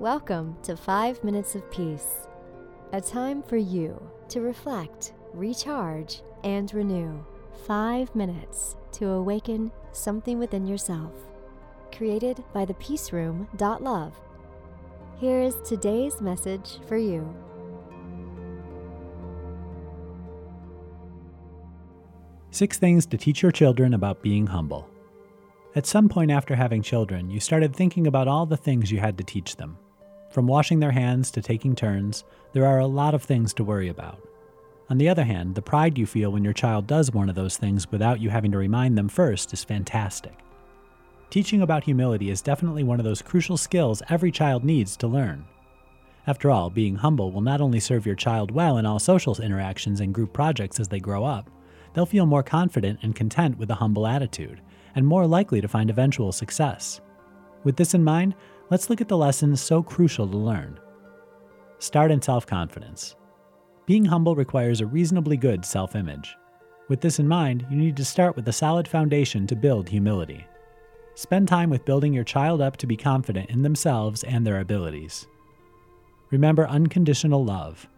Welcome to 5 Minutes of Peace, a time for you to reflect, recharge, and renew. 5 minutes to awaken something within yourself. Created by the Peace Room. Love. Here is today's message for you. Six things to teach your children about being humble. At some point after having children, you started thinking about all the things you had to teach them. From washing their hands to taking turns, there are a lot of things to worry about. On the other hand, the pride you feel when your child does one of those things without you having to remind them first is fantastic. Teaching about humility is definitely one of those crucial skills every child needs to learn. After all, being humble will not only serve your child well in all social interactions and group projects as they grow up, they'll feel more confident and content with a humble attitude, and more likely to find eventual success. With this in mind, let's look at the lessons so crucial to learn. Start in self confidence. Being humble requires a reasonably good self image. With this in mind, you need to start with a solid foundation to build humility. Spend time with building your child up to be confident in themselves and their abilities. Remember unconditional love.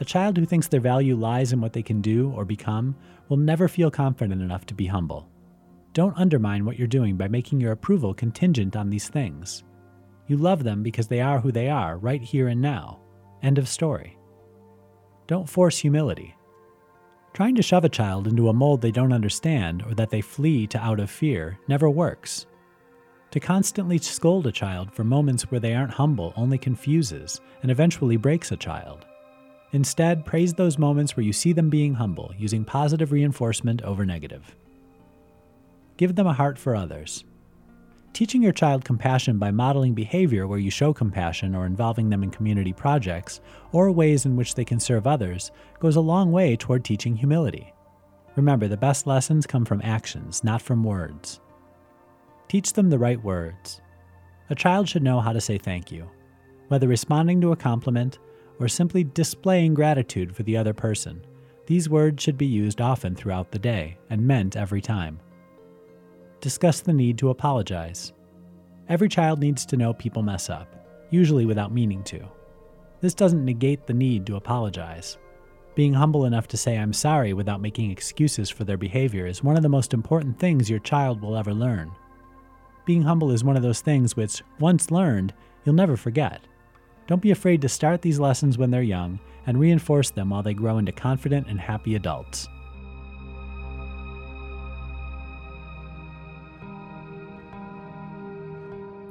A child who thinks their value lies in what they can do or become will never feel confident enough to be humble. Don't undermine what you're doing by making your approval contingent on these things. You love them because they are who they are, right here and now. End of story. Don't force humility. Trying to shove a child into a mold they don't understand or that they flee to out of fear never works. To constantly scold a child for moments where they aren't humble only confuses and eventually breaks a child. Instead, praise those moments where you see them being humble, using positive reinforcement over negative. Give them a heart for others. Teaching your child compassion by modeling behavior where you show compassion or involving them in community projects or ways in which they can serve others goes a long way toward teaching humility. Remember, the best lessons come from actions, not from words. Teach them the right words. A child should know how to say thank you, whether responding to a compliment or simply displaying gratitude for the other person. These words should be used often throughout the day and meant every time. Discuss the need to apologize. Every child needs to know people mess up, usually without meaning to. This doesn't negate the need to apologize. Being humble enough to say I'm sorry without making excuses for their behavior is one of the most important things your child will ever learn. Being humble is one of those things which, once learned, you'll never forget. Don't be afraid to start these lessons when they're young and reinforce them while they grow into confident and happy adults.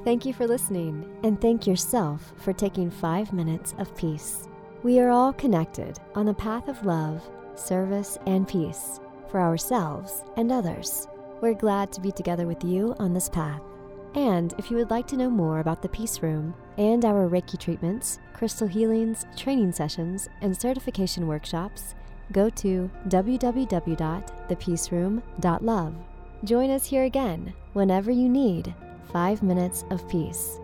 Thank you for listening, and thank yourself for taking five minutes of peace. We are all connected on the path of love, service, and peace for ourselves and others. We're glad to be together with you on this path. And if you would like to know more about the Peace Room and our Reiki treatments, crystal healings, training sessions, and certification workshops, go to www.thepeaceroom.love. Join us here again whenever you need five minutes of peace.